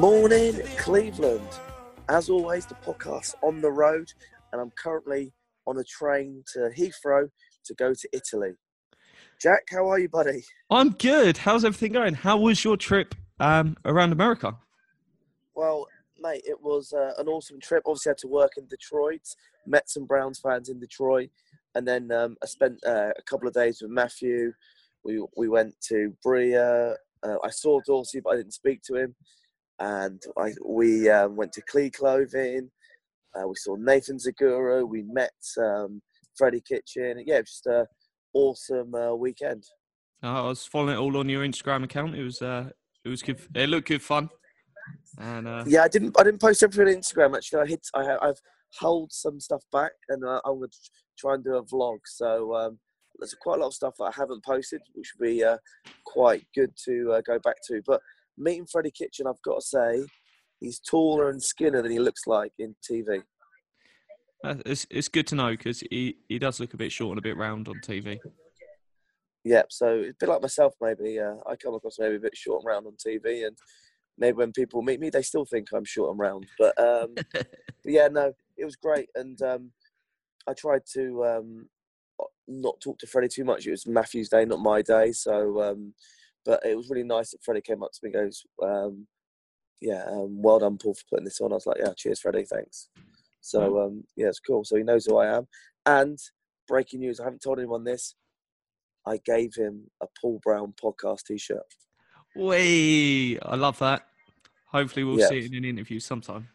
Morning, Cleveland. As always, the podcast on the road, and I'm currently on a train to Heathrow to go to Italy. Jack, how are you, buddy? I'm good. How's everything going? How was your trip um, around America? Well, mate, it was uh, an awesome trip. Obviously, I had to work in Detroit, met some Browns fans in Detroit, and then um, I spent uh, a couple of days with Matthew. We we went to Berea. Uh, I saw Dorsey, but I didn't speak to him. And I we um, went to Clee Clothing. Uh, we saw Nathan Zegura. We met um, Freddie Kitchen. Yeah, just a awesome uh, weekend. Uh, I was following it all on your Instagram account. It was uh, it was good. It looked good fun. And uh, Yeah, I didn't. I didn't post everything on Instagram. Actually, I hit I I've held some stuff back, and uh, I'm going to try and do a vlog. So um, there's quite a lot of stuff that I haven't posted, which would be uh, quite good to uh, go back to. But meeting Freddie Kitchen, I've got to say, he's taller and skinnier than he looks like in TV. uh, it's it's good to know because he, he does look a bit short and a bit round on TV. Yep. So it's a bit like myself. Maybe uh, I come across maybe a bit short and round on TV, and maybe when people meet me, they still think I'm short and round. But, um, but yeah, no, it was great, and um, I tried to um, not talk to Freddie too much. It was Matthew's day, not my day. So, um, but it was really nice that Freddie came up to me and goes, um, "Yeah, um, well done, Paul, for putting this on." I was like, "Yeah, cheers, Freddie, thanks." So um, yeah, it's cool. So he knows who I am. And breaking news: I haven't told anyone this. I gave him a Paul Brown podcast T-shirt. Wee! I love that. Hopefully, we'll Yeah. see it in an interview sometime.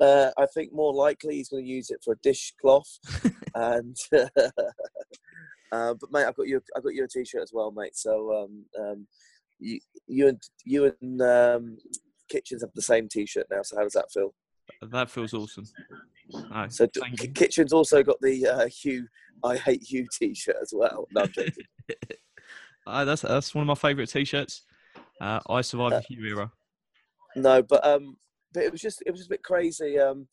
Uh, I think more likely he's going to use it for a dishcloth. and uh, but mate, I've got you. I've got you a T-shirt as well, mate. So um, um, you, you and you and um, Kitchens have the same T-shirt now. So how does that feel? That feels awesome. No, So d- Kitchens also got the uh, Hue I hate you T-shirt as well. No. Uh, that's that's one of my favourite T-shirts. Uh, I survived the Hue era. no, but um, but it was just it was just a bit crazy. Um,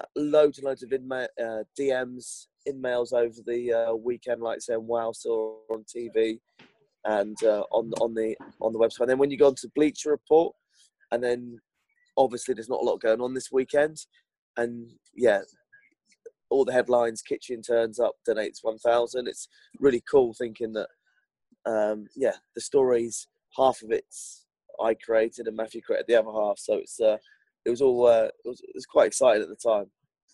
uh, loads and loads of in- uh, DMs, in mails over the uh, weekend, like saying "Wow," saw on TV and uh, on on the on the website. And then when you go onto Bleacher Report, and then obviously there's not a lot going on this weekend, and yeah, all the headlines: Kitchen turns up, donates one thousand. It's really cool thinking that um, yeah, the stories half of it's I created and Matthew created the other half. So it's uh, it was all uh, it, was, it was quite exciting at the time.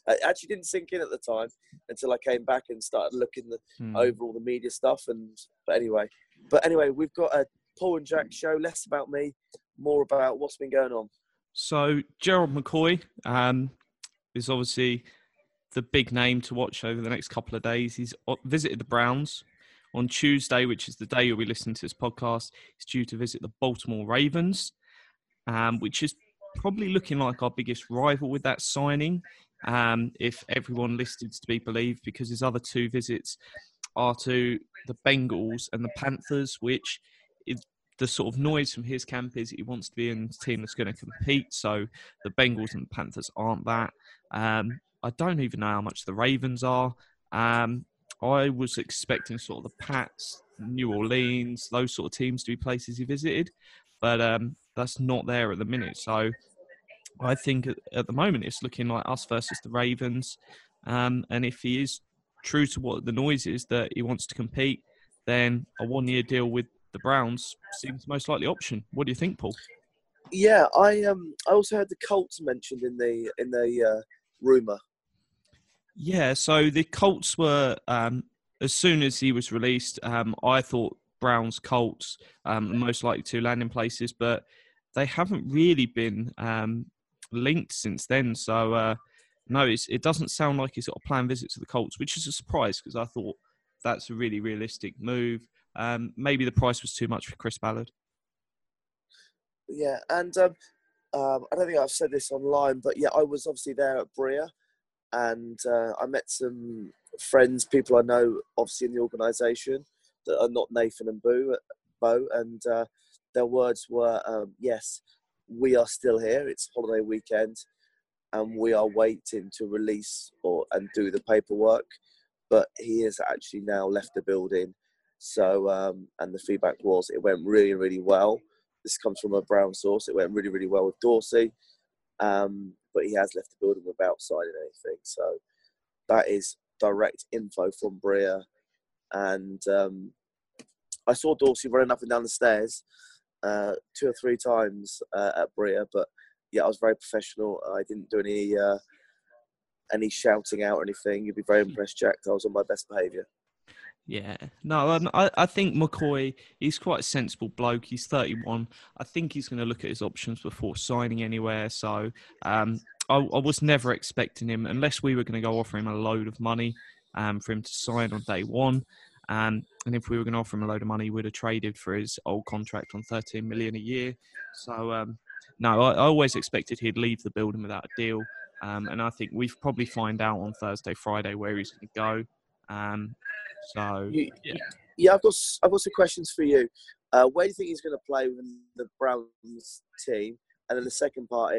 I actually didn't sink in at the time until I came back and started looking the, Hmm. over all the media stuff. And but anyway, but anyway, we've got a Paul and Jack show. Less about me, more about what's been going on. So Gerald McCoy um, is obviously the big name to watch over the next couple of days. He's visited the Browns on Tuesday, which is the day you'll be listening to this podcast. He's due to visit the Baltimore Ravens, um, which is probably looking like our biggest rival with that signing, um, if everyone listed to be believed, because his other two visits are to the Bengals and the Panthers, which is the sort of noise from his camp is he wants to be in a team that's going to compete. So the Bengals and the Panthers aren't that. Um, I don't even know how much the Ravens are. Um, I was expecting sort of the Pats, New Orleans, those sort of teams to be places he visited, but um, that's not there at the minute. So I think at, the moment it's looking like us versus the Ravens. Um, and if he is true to what the noise is that he wants to compete, then a one-year deal with the Browns seems the most likely option. What do you think, Paul? Yeah, I um I also heard the Colts mentioned in the in the uh, rumor. Yeah, so the Colts were um, as soon as he was released, um, I thought Browns Colts um, most likely to landing places, but they haven't really been um, linked since then. So uh, no, it doesn't sound like he's got a planned visit to the Colts, which is a surprise because I thought that's a really realistic move. Um, maybe the price was too much for Chris Ballard. Yeah, and um, um, I don't think I've said this online, but yeah, I was obviously there at Berea, and uh, I met some friends, people I know, obviously in the organisation that are not Nathan and Boo, Bo, and uh, their words were, um, "Yes, we are still here. It's holiday weekend, and we are waiting to release or and do the paperwork." But he has actually now left the building. So, um, and the feedback was it went really, really well this comes from a brown source. It went really, really well with Dorsey, um, but he has left the building without signing anything. So that is direct info from Berea. And um, I saw Dorsey running up and down the stairs uh, two or three times uh, at Berea, but yeah, I was very professional. I didn't do any uh, any shouting out or anything. You'd be very impressed, Jack. I was on my best behaviour. Yeah, no, I, I think McCoy, he's quite a sensible bloke. He's 31. I think he's going to look at his options before signing anywhere. So um, I, I, was never expecting him, unless we were going to go offer him a load of money um, for him to sign on day one. Um, and if we were going to offer him a load of money, we'd have traded for his old contract on 13 million a year. So um, no, I, I, always expected he'd leave the building without a deal. Um, and I think we've probably find out on Thursday, Friday where he's going to go. Um, so you, yeah. yeah, I've got I've got some questions for you. Uh, where do you think he's going to play within the Browns team? And then the second part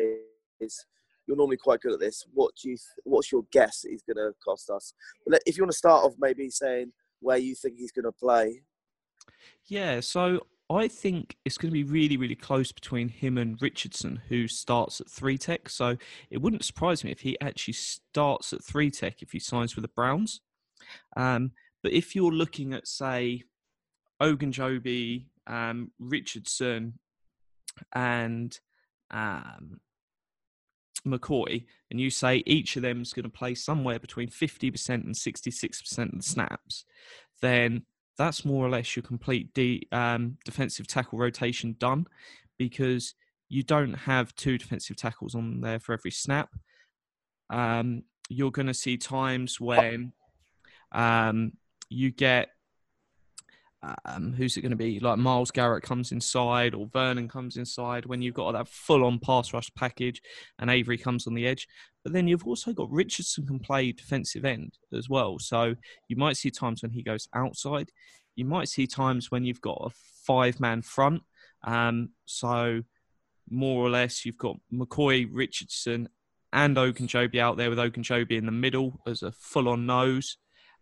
is you're normally quite good at this. What do you? Th- what's your guess he's going to cost us? But if you want to start off, maybe saying where you think he's going to play. Yeah, so I think it's going to be really, really close between him and Richardson, who starts at three tech. So it wouldn't surprise me if he actually starts at three tech if he signs with the Browns. Um, but if you're looking at, say, Ogunjobi, um, Richardson, and um, McCoy, and you say each of them is going to play somewhere between 50% and 66% of the snaps, then that's more or less your complete de- um, defensive tackle rotation done because you don't have two defensive tackles on there for every snap. Um, you're going to see times when um, you get um, who's it going to be? Like Myles Garrett comes inside or Vernon comes inside when you've got that full on pass rush package and Avery comes on the edge. But then you've also got Richardson can play defensive end as well. So you might see times when he goes outside. You might see times when you've got a five man front. Um, so more or less you've got McCoy, Richardson, and Ogunjobi out there with Ogunjobi in the middle as a full on nose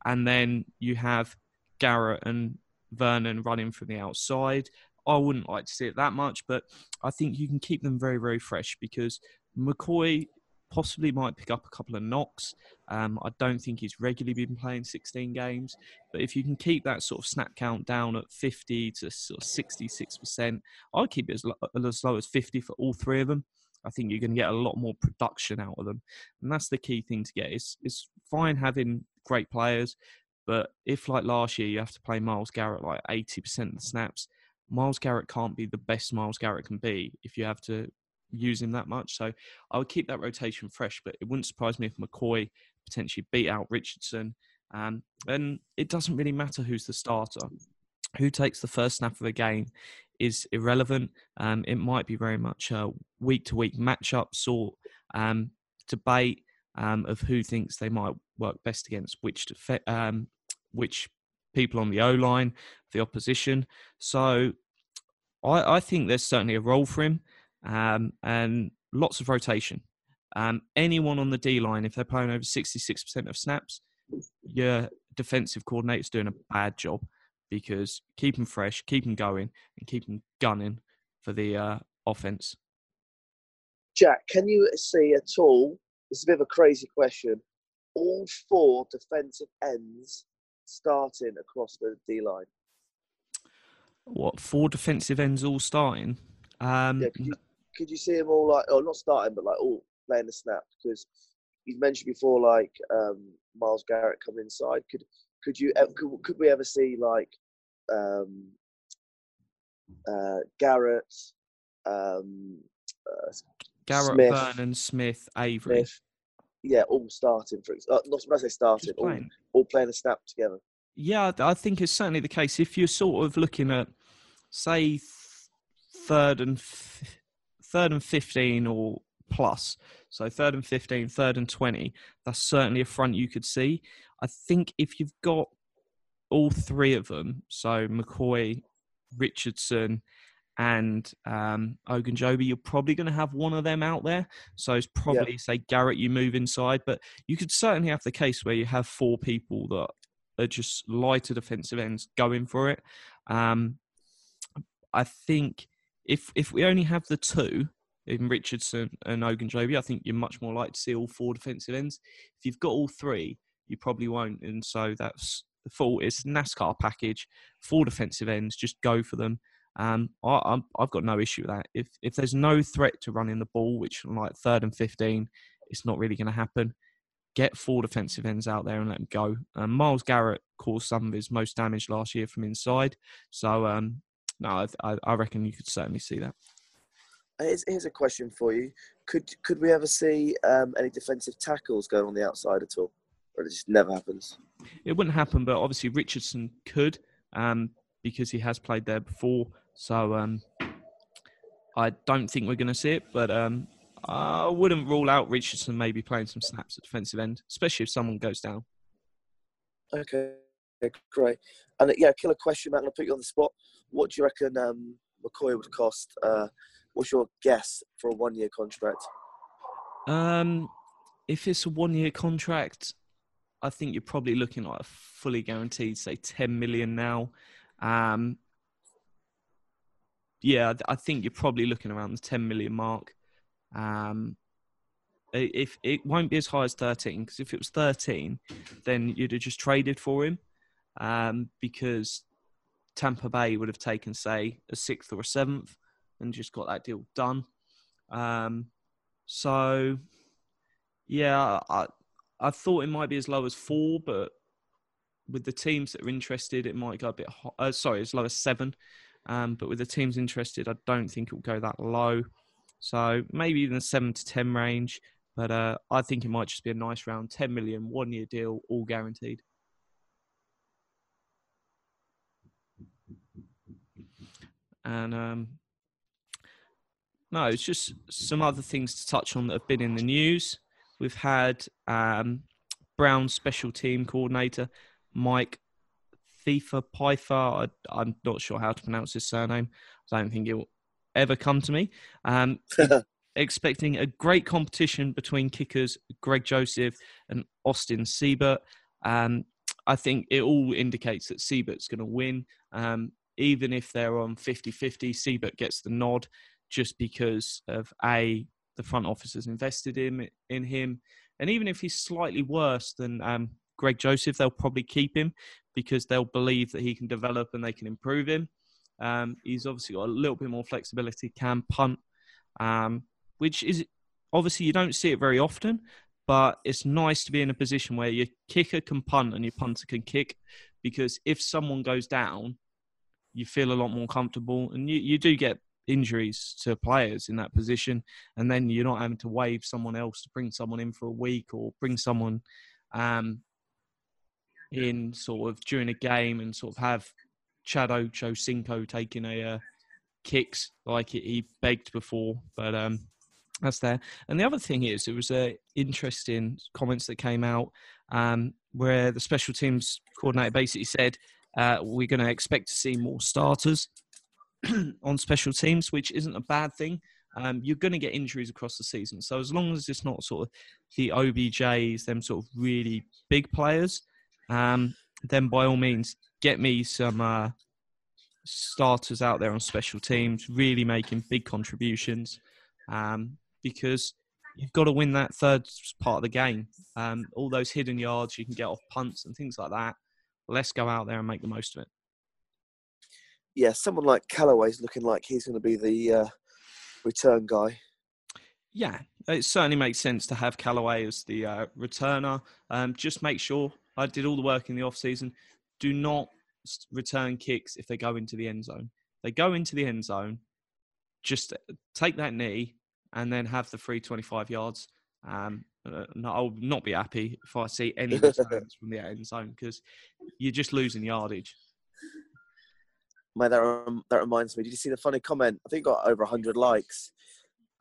and then you have Garrett and Vernon running from the outside. I wouldn't like to see it that much, but I think you can keep them very, very fresh because McCoy possibly might pick up a couple of knocks. Um, I don't think he's regularly been playing 16 games, but if you can keep that sort of snap count down at 50 to sort of 66%, I'd keep it as low, as low as 50 for all three of them. I think you're going to get a lot more production out of them, and that's the key thing to get. It's it's fine having great players, but if like last year you have to play Myles Garrett like 80% of the snaps, Myles Garrett can't be the best Myles Garrett can be if you have to use him that much. So I would keep that rotation fresh, but it wouldn't surprise me if McCoy potentially beat out Richardson. Um, and it doesn't really matter who's the starter. Who takes the first snap of a game is irrelevant. Um, it might be very much a week to week matchup sort um, debate um, of who thinks they might work best against which um, which people on the O line, the opposition. So I, I, think there's certainly a role for him um, and lots of rotation. Um, anyone on the D line, if they're playing over 66% of snaps, your defensive coordinator's doing a bad job because keep them fresh, keep them going, and keep them gunning for the uh, offense. Jack, can you see at all? Is a bit of a crazy question. All four defensive ends starting across the D line. What four defensive ends all starting? Um, yeah, could you, could you see them all like, oh, not starting, but like all playing the snap? Because you've mentioned before, like um, Myles Garrett coming inside. Could could you could, could we ever see like um, uh, Garrett, um, uh, Garrett, Smith, Vernon, Smith, Avery? Smith, yeah, all starting for uh, not when I say starting, all, all playing a snap together. Yeah, I think it's certainly the case. If you're sort of looking at, say, third and f- third and fifteen or plus, so third and 15, third and twenty, that's certainly a front you could see. I think if you've got all three of them, so McCoy, Richardson, and um, Ogunjobi, you're probably going to have one of them out there. So it's probably say Garrett, you move inside, but you could certainly have the case where you have four people that are just lighter defensive ends going for it. Um, I think if if we only have the two in Richardson and Ogunjobi, I think you're much more likely to see all four defensive ends. If you've got all three, you probably won't, and so that's the fault. It's NASCAR package, four defensive ends, just go for them. Um, I, I'm, I've got no issue with that. If if there's no threat to running the ball, which like third and fifteen, it's not really going to happen. Get four defensive ends out there and let them go. Um, Myles Garrett caused some of his most damage last year from inside, so um, no, I, I reckon you could certainly see that. Here's, here's a question for you: Could could we ever see um, any defensive tackles going on the outside at all, or it just never happens? It wouldn't happen, but obviously Richardson could, um, because he has played there before. So um, I don't think we're going to see it, but um, I wouldn't rule out Richardson maybe playing some snaps at defensive end, especially if someone goes down. Okay, great. And yeah, killer question, Matt. Gonna put you on the spot. What do you reckon um, McCoy would cost? Uh, what's your guess for a one-year contract? Um, if it's a one-year contract, I think you're probably looking at a fully guaranteed, say, 10 million now. Um, yeah, I think you're probably looking around the 10 million mark. Um, if it won't be as high as 13, because if it was 13, then you'd have just traded for him, um, because Tampa Bay would have taken, say, a sixth or a seventh, and just got that deal done. Um, so, yeah, I I thought it might be as low as four, but with the teams that are interested, it might go a bit. Uh, sorry, as low as seven. Um, but with the teams interested, I don't think it will go that low. So maybe even the seven to ten range. But uh, I think it might just be a nice round, ten million, one year deal, all guaranteed. And um, no, it's just some other things to touch on that have been in the news. We've had um, Brown special team coordinator Mike Thifa Pfeiffer. I, am not sure how to pronounce his surname. I don't think it will ever come to me. Um, expecting a great competition between kickers Greg Joseph and Austin Seibert. Um, I think it all indicates that Seibert's going to win. Um, even if they're on 50 50, Seibert gets the nod just because of A, the front office has invested in, in him. And even if he's slightly worse than um, Greg Joseph, they'll probably keep him because they'll believe that he can develop and they can improve him. Um, he's obviously got a little bit more flexibility, can punt, um, which is obviously you don't see it very often, but it's nice to be in a position where your kicker can punt and your punter can kick because if someone goes down, you feel a lot more comfortable and you, you do get injuries to players in that position and then you're not having to waive someone else to bring someone in for a week or bring someone um, in sort of during a game and sort of have Chad Ochocinco taking a uh, kicks like he begged before, but um, that's there. And the other thing is, it was uh, interesting comments that came out um, where the special teams coordinator basically said uh, we're going to expect to see more starters on special teams, which isn't a bad thing. Um, you're going to get injuries across the season, so as long as it's not sort of the OBJs, them sort of really big players, um, then by all means get me some uh, starters out there on special teams, really making big contributions, um, because you've got to win that third part of the game. Um, all those hidden yards you can get off punts and things like that. Let's go out there and make the most of it. Yeah, someone like Callaway's looking like he's going to be the uh, return guy. Yeah, it certainly makes sense to have Callaway as the uh, returner. Um, just make sure I did all the work in the off season. Do not return kicks if they go into the end zone. They go into the end zone. Just uh, take that knee and then have the free 25 yards. Um, uh, no, I'll not be happy if I see any returns from the end zone because you're just losing yardage. Mate, that, rem- that reminds me. Did you see the funny comment? I think it got over 100 likes.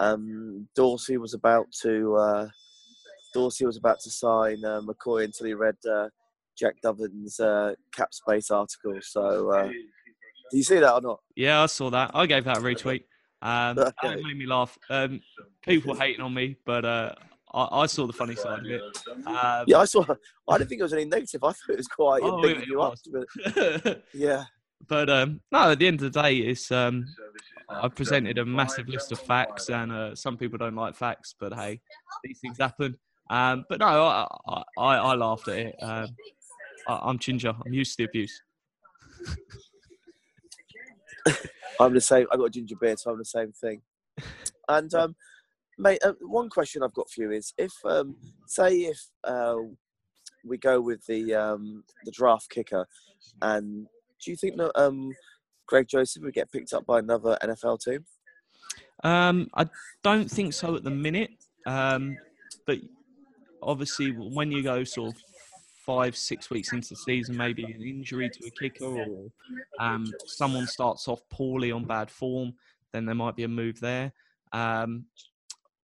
Um, Dorsey was about to uh, Dorsey was about to sign uh, McCoy until he read uh, Jack Dovin's uh, cap space article. So, uh, do you see that or not? Yeah, I saw that. I gave that a retweet. Um, that Okay. made me laugh. Um, people were hating on me, but uh, I, I saw the funny side of it. Um, Yeah, I saw. I didn't think it was any negative. I thought it was quite Oh, bigging it you up. But yeah, but um, no, at the end of the day, it's um, I presented a massive list of facts, and uh, some people don't like facts, but hey, these things happen. Um, but no, I, I, I, laughed at it. Um, I, I'm ginger. I'm used to the abuse. I'm the same. I've got a ginger beard, so I'm the same thing. And um, mate, uh, one question I've got for you is: if, um, say, if uh, we go with the um, the draft kicker, and do you think that um, Greg Joseph would get picked up by another NFL team? Um, I don't think so at the minute. Um, but obviously, when you go sort of five, six weeks into the season, maybe an injury to a kicker or um, someone starts off poorly on bad form, then there might be a move there. Um,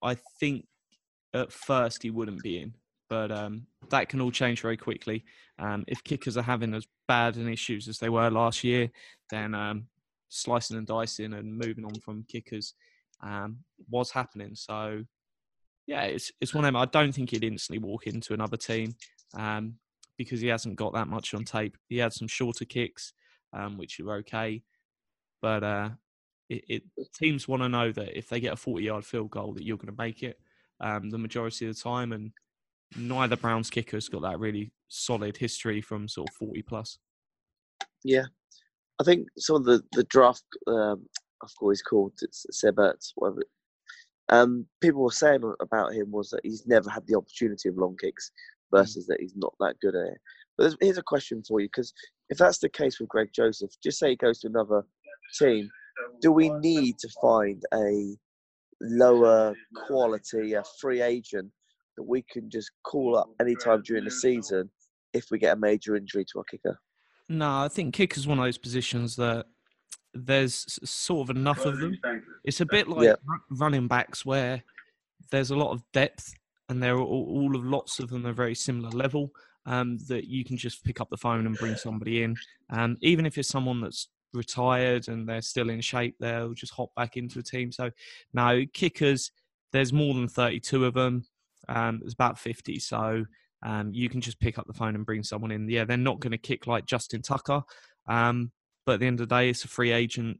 I think at first he wouldn't be in, but um, that can all change very quickly. Um, if kickers are having as bad an issues as they were last year, then um, slicing and dicing and moving on from kickers um, was happening. So, yeah, it's it's one of them. I don't think he'd instantly walk into another team um, because he hasn't got that much on tape. He had some shorter kicks, um, which are okay, but uh, it, it teams want to know that if they get a forty-yard field goal, that you're going to make it um, the majority of the time, and neither Browns kicker's got that really solid history from sort of forty plus. Yeah, I think some of the the draft. Um, I forgot what he's called. It's Seibert, whatever. Um, people were saying about him was that he's never had the opportunity of long kicks versus that he's not that good at it. But here's a question for you because if that's the case with Greg Joseph, just say he goes to another team, do we need to find a lower quality, a free agent that we can just call up anytime during the season if we get a major injury to our kicker? No, I think kicker's one of those positions that there's sort of enough of them. It's a bit like Yeah. running backs where there's a lot of depth and there are all, all of lots of them are very similar level um, that you can just pick up the phone and bring somebody in. Um, even if it's someone that's retired and they're still in shape, they'll just hop back into a team. So, no, kickers, there's more than 32 of them. Um, there's about 50. So, um, you can just pick up the phone and bring someone in. Yeah, they're not going to kick like Justin Tucker. Um, but at the end of the day, it's a free agent.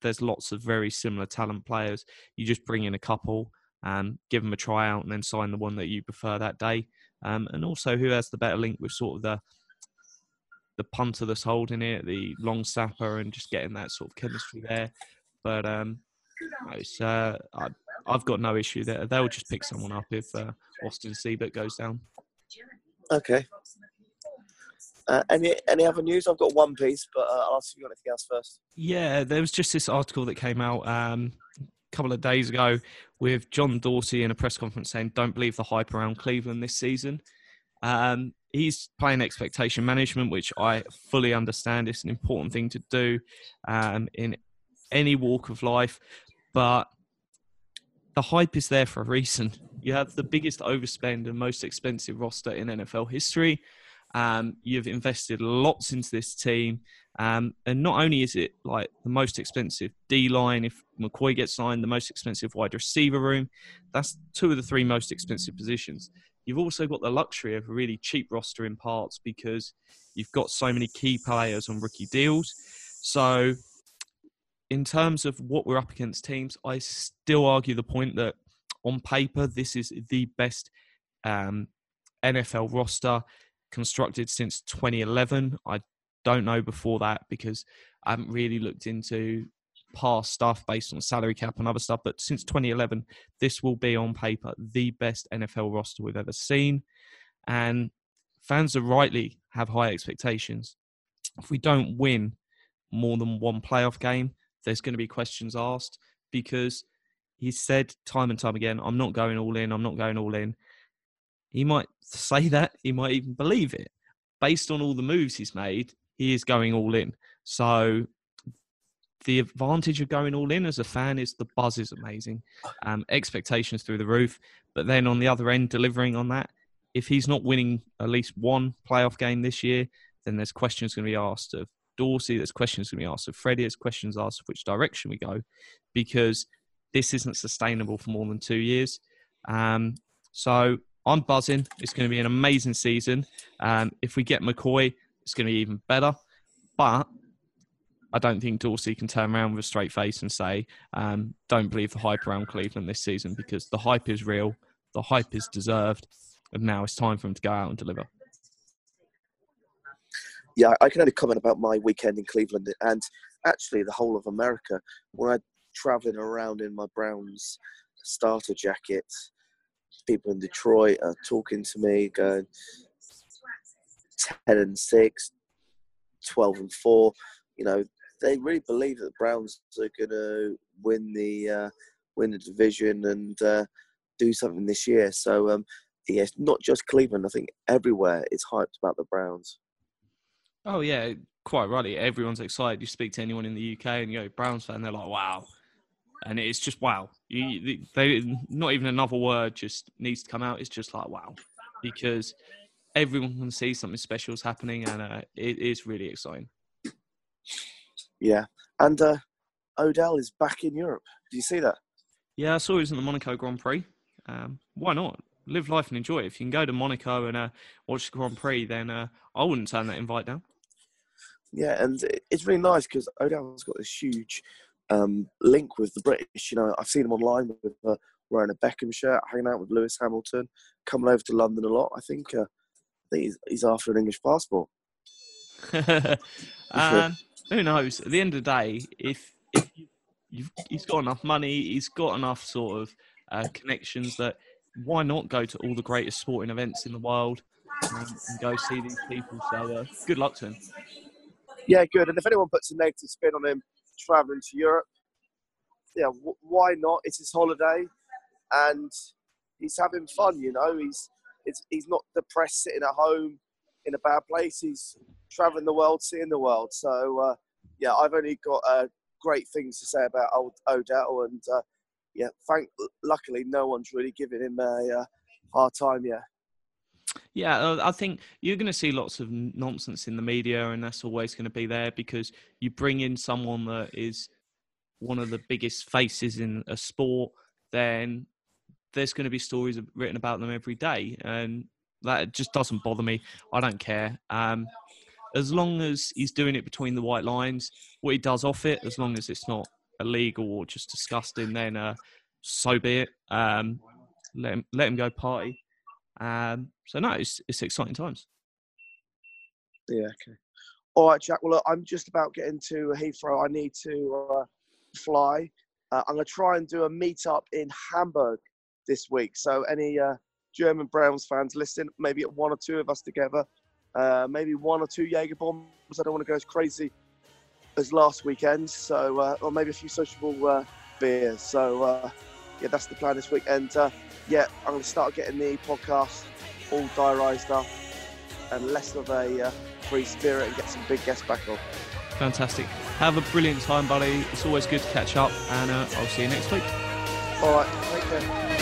There's lots of very similar talent players. You just bring in a couple, um, give them a tryout, and then sign the one that you prefer that day. Um, and also, who has the better link with sort of the the punter that's holding it, the long snapper, and just getting that sort of chemistry there. But um, it's, uh, I, I've got no issue there. They'll just pick someone up if uh, Austin Seibert goes down. Okay. Uh, any any other news? I've got one piece, but uh, I'll ask if you got anything else first. Yeah, there was just this article that came out um, a couple of days ago with John Dorsey in a press conference saying, "Don't believe the hype around Cleveland this season." Um, he's playing expectation management, which I fully understand. It's an important thing to do um, in any walk of life, but the hype is there for a reason. You have the biggest overspend and most expensive roster in NFL history. Um, you've invested lots into this team. Um, and not only is it like the most expensive D line, if McCoy gets signed, the most expensive wide receiver room, that's two of the three most expensive positions. You've also got the luxury of a really cheap roster in parts because you've got so many key players on rookie deals. So, in terms of what we're up against teams, I still argue the point that on paper, this is the best um, NFL roster constructed since 2011. I don't know before that because I haven't really looked into past stuff based on salary cap and other stuff. But since 2011, this will be on paper the best NFL roster we've ever seen. And fans are rightly have high expectations. If we don't win more than one playoff game, there's going to be questions asked because he said time and time again, I'm not going all in, I'm not going all in. He might say that, he might even believe it. Based on all the moves he's made, he is going all in. So the advantage of going all in as a fan is the buzz is amazing, um, expectations through the roof. But then on the other end, delivering on that, if he's not winning at least one playoff game this year, then there's questions going to be asked of Dorsey. There's questions going to be asked of Freddie. There's questions asked of which direction we go, because this isn't sustainable for more than two years. Um, so I'm buzzing. It's going to be an amazing season. Um, if we get McCoy, it's going to be even better. But I don't think Dorsey can turn around with a straight face and say, um, don't believe the hype around Cleveland this season because the hype is real, the hype is deserved, and now it's time for him to go out and deliver. Yeah, I can only comment about my weekend in Cleveland and actually the whole of America. When I'm traveling around in my Browns starter jacket, people in Detroit are talking to me, going 10 and 6, 12 and 4. You know, they really believe that the Browns are going to win the uh, win the division and uh, do something this year. So, um, yes, not just Cleveland. I think everywhere is hyped about the Browns. Oh yeah, quite rightly. Everyone's excited. You speak to anyone in the UK and you go Browns fan, they're like, "Wow," and it's just wow. You, they not even another word just needs to come out. It's just like wow, because everyone can see something special is happening, and uh, it is really exciting. Yeah, and uh, Odell is back in Europe. Do you see that? Yeah, I saw he was in the Monaco Grand Prix. Um, why not? Live life and enjoy it. If you can go to Monaco and uh, watch the Grand Prix, then uh, I wouldn't turn that invite down. Yeah, and it's really nice because Odell's got this huge um, link with the British. You know, I've seen him online with uh, wearing a Beckham shirt, hanging out with Lewis Hamilton, coming over to London a lot. I think, uh, I think he's, he's after an English passport. um, who knows? At the end of the day, if if you've, he's got enough money, he's got enough sort of uh, connections that why not go to all the greatest sporting events in the world and, and go see these people? So uh, good luck to him. Yeah, good. And if anyone puts a negative spin on him traveling to Europe, yeah, w- why not? It's his holiday, and he's having fun. You know, he's he's not depressed sitting at home in a bad place. He's traveling the world, seeing the world. So uh, yeah, I've only got uh, great things to say about old Odell, and uh, yeah, thank luckily no one's really giving him a uh, hard time yet. Yeah, uh, I think you're going to see lots of nonsense in the media, and that's always going to be there because you bring in someone that is one of the biggest faces in a sport, then there's going to be stories written about them every day, and that just doesn't bother me. I don't care. Um, as long as he's doing it between the white lines, what he does off it, as long as it's not illegal or just disgusting, then uh, so be it. Um, let him let him go party. Um, so no, it's it's exciting times. Yeah. Okay. All right, Jack. Well, look, I'm just about getting to Heathrow. I need to uh, fly. Uh, I'm to try and do a meetup in Hamburg this week. So any uh, German Browns fans listening, maybe one or two of us together, uh, maybe one or two Jaeger bombs. I don't want to go as crazy as last weekend. So, uh, or maybe a few sociable uh, beers. So, yeah, that's the plan this week. Uh, yeah, I'm going to start getting the podcast all diarised up and less of a uh, free spirit and get some big guests back on. Fantastic. Have a brilliant time, buddy. It's always good to catch up, and I'll see you next week. All right, take care.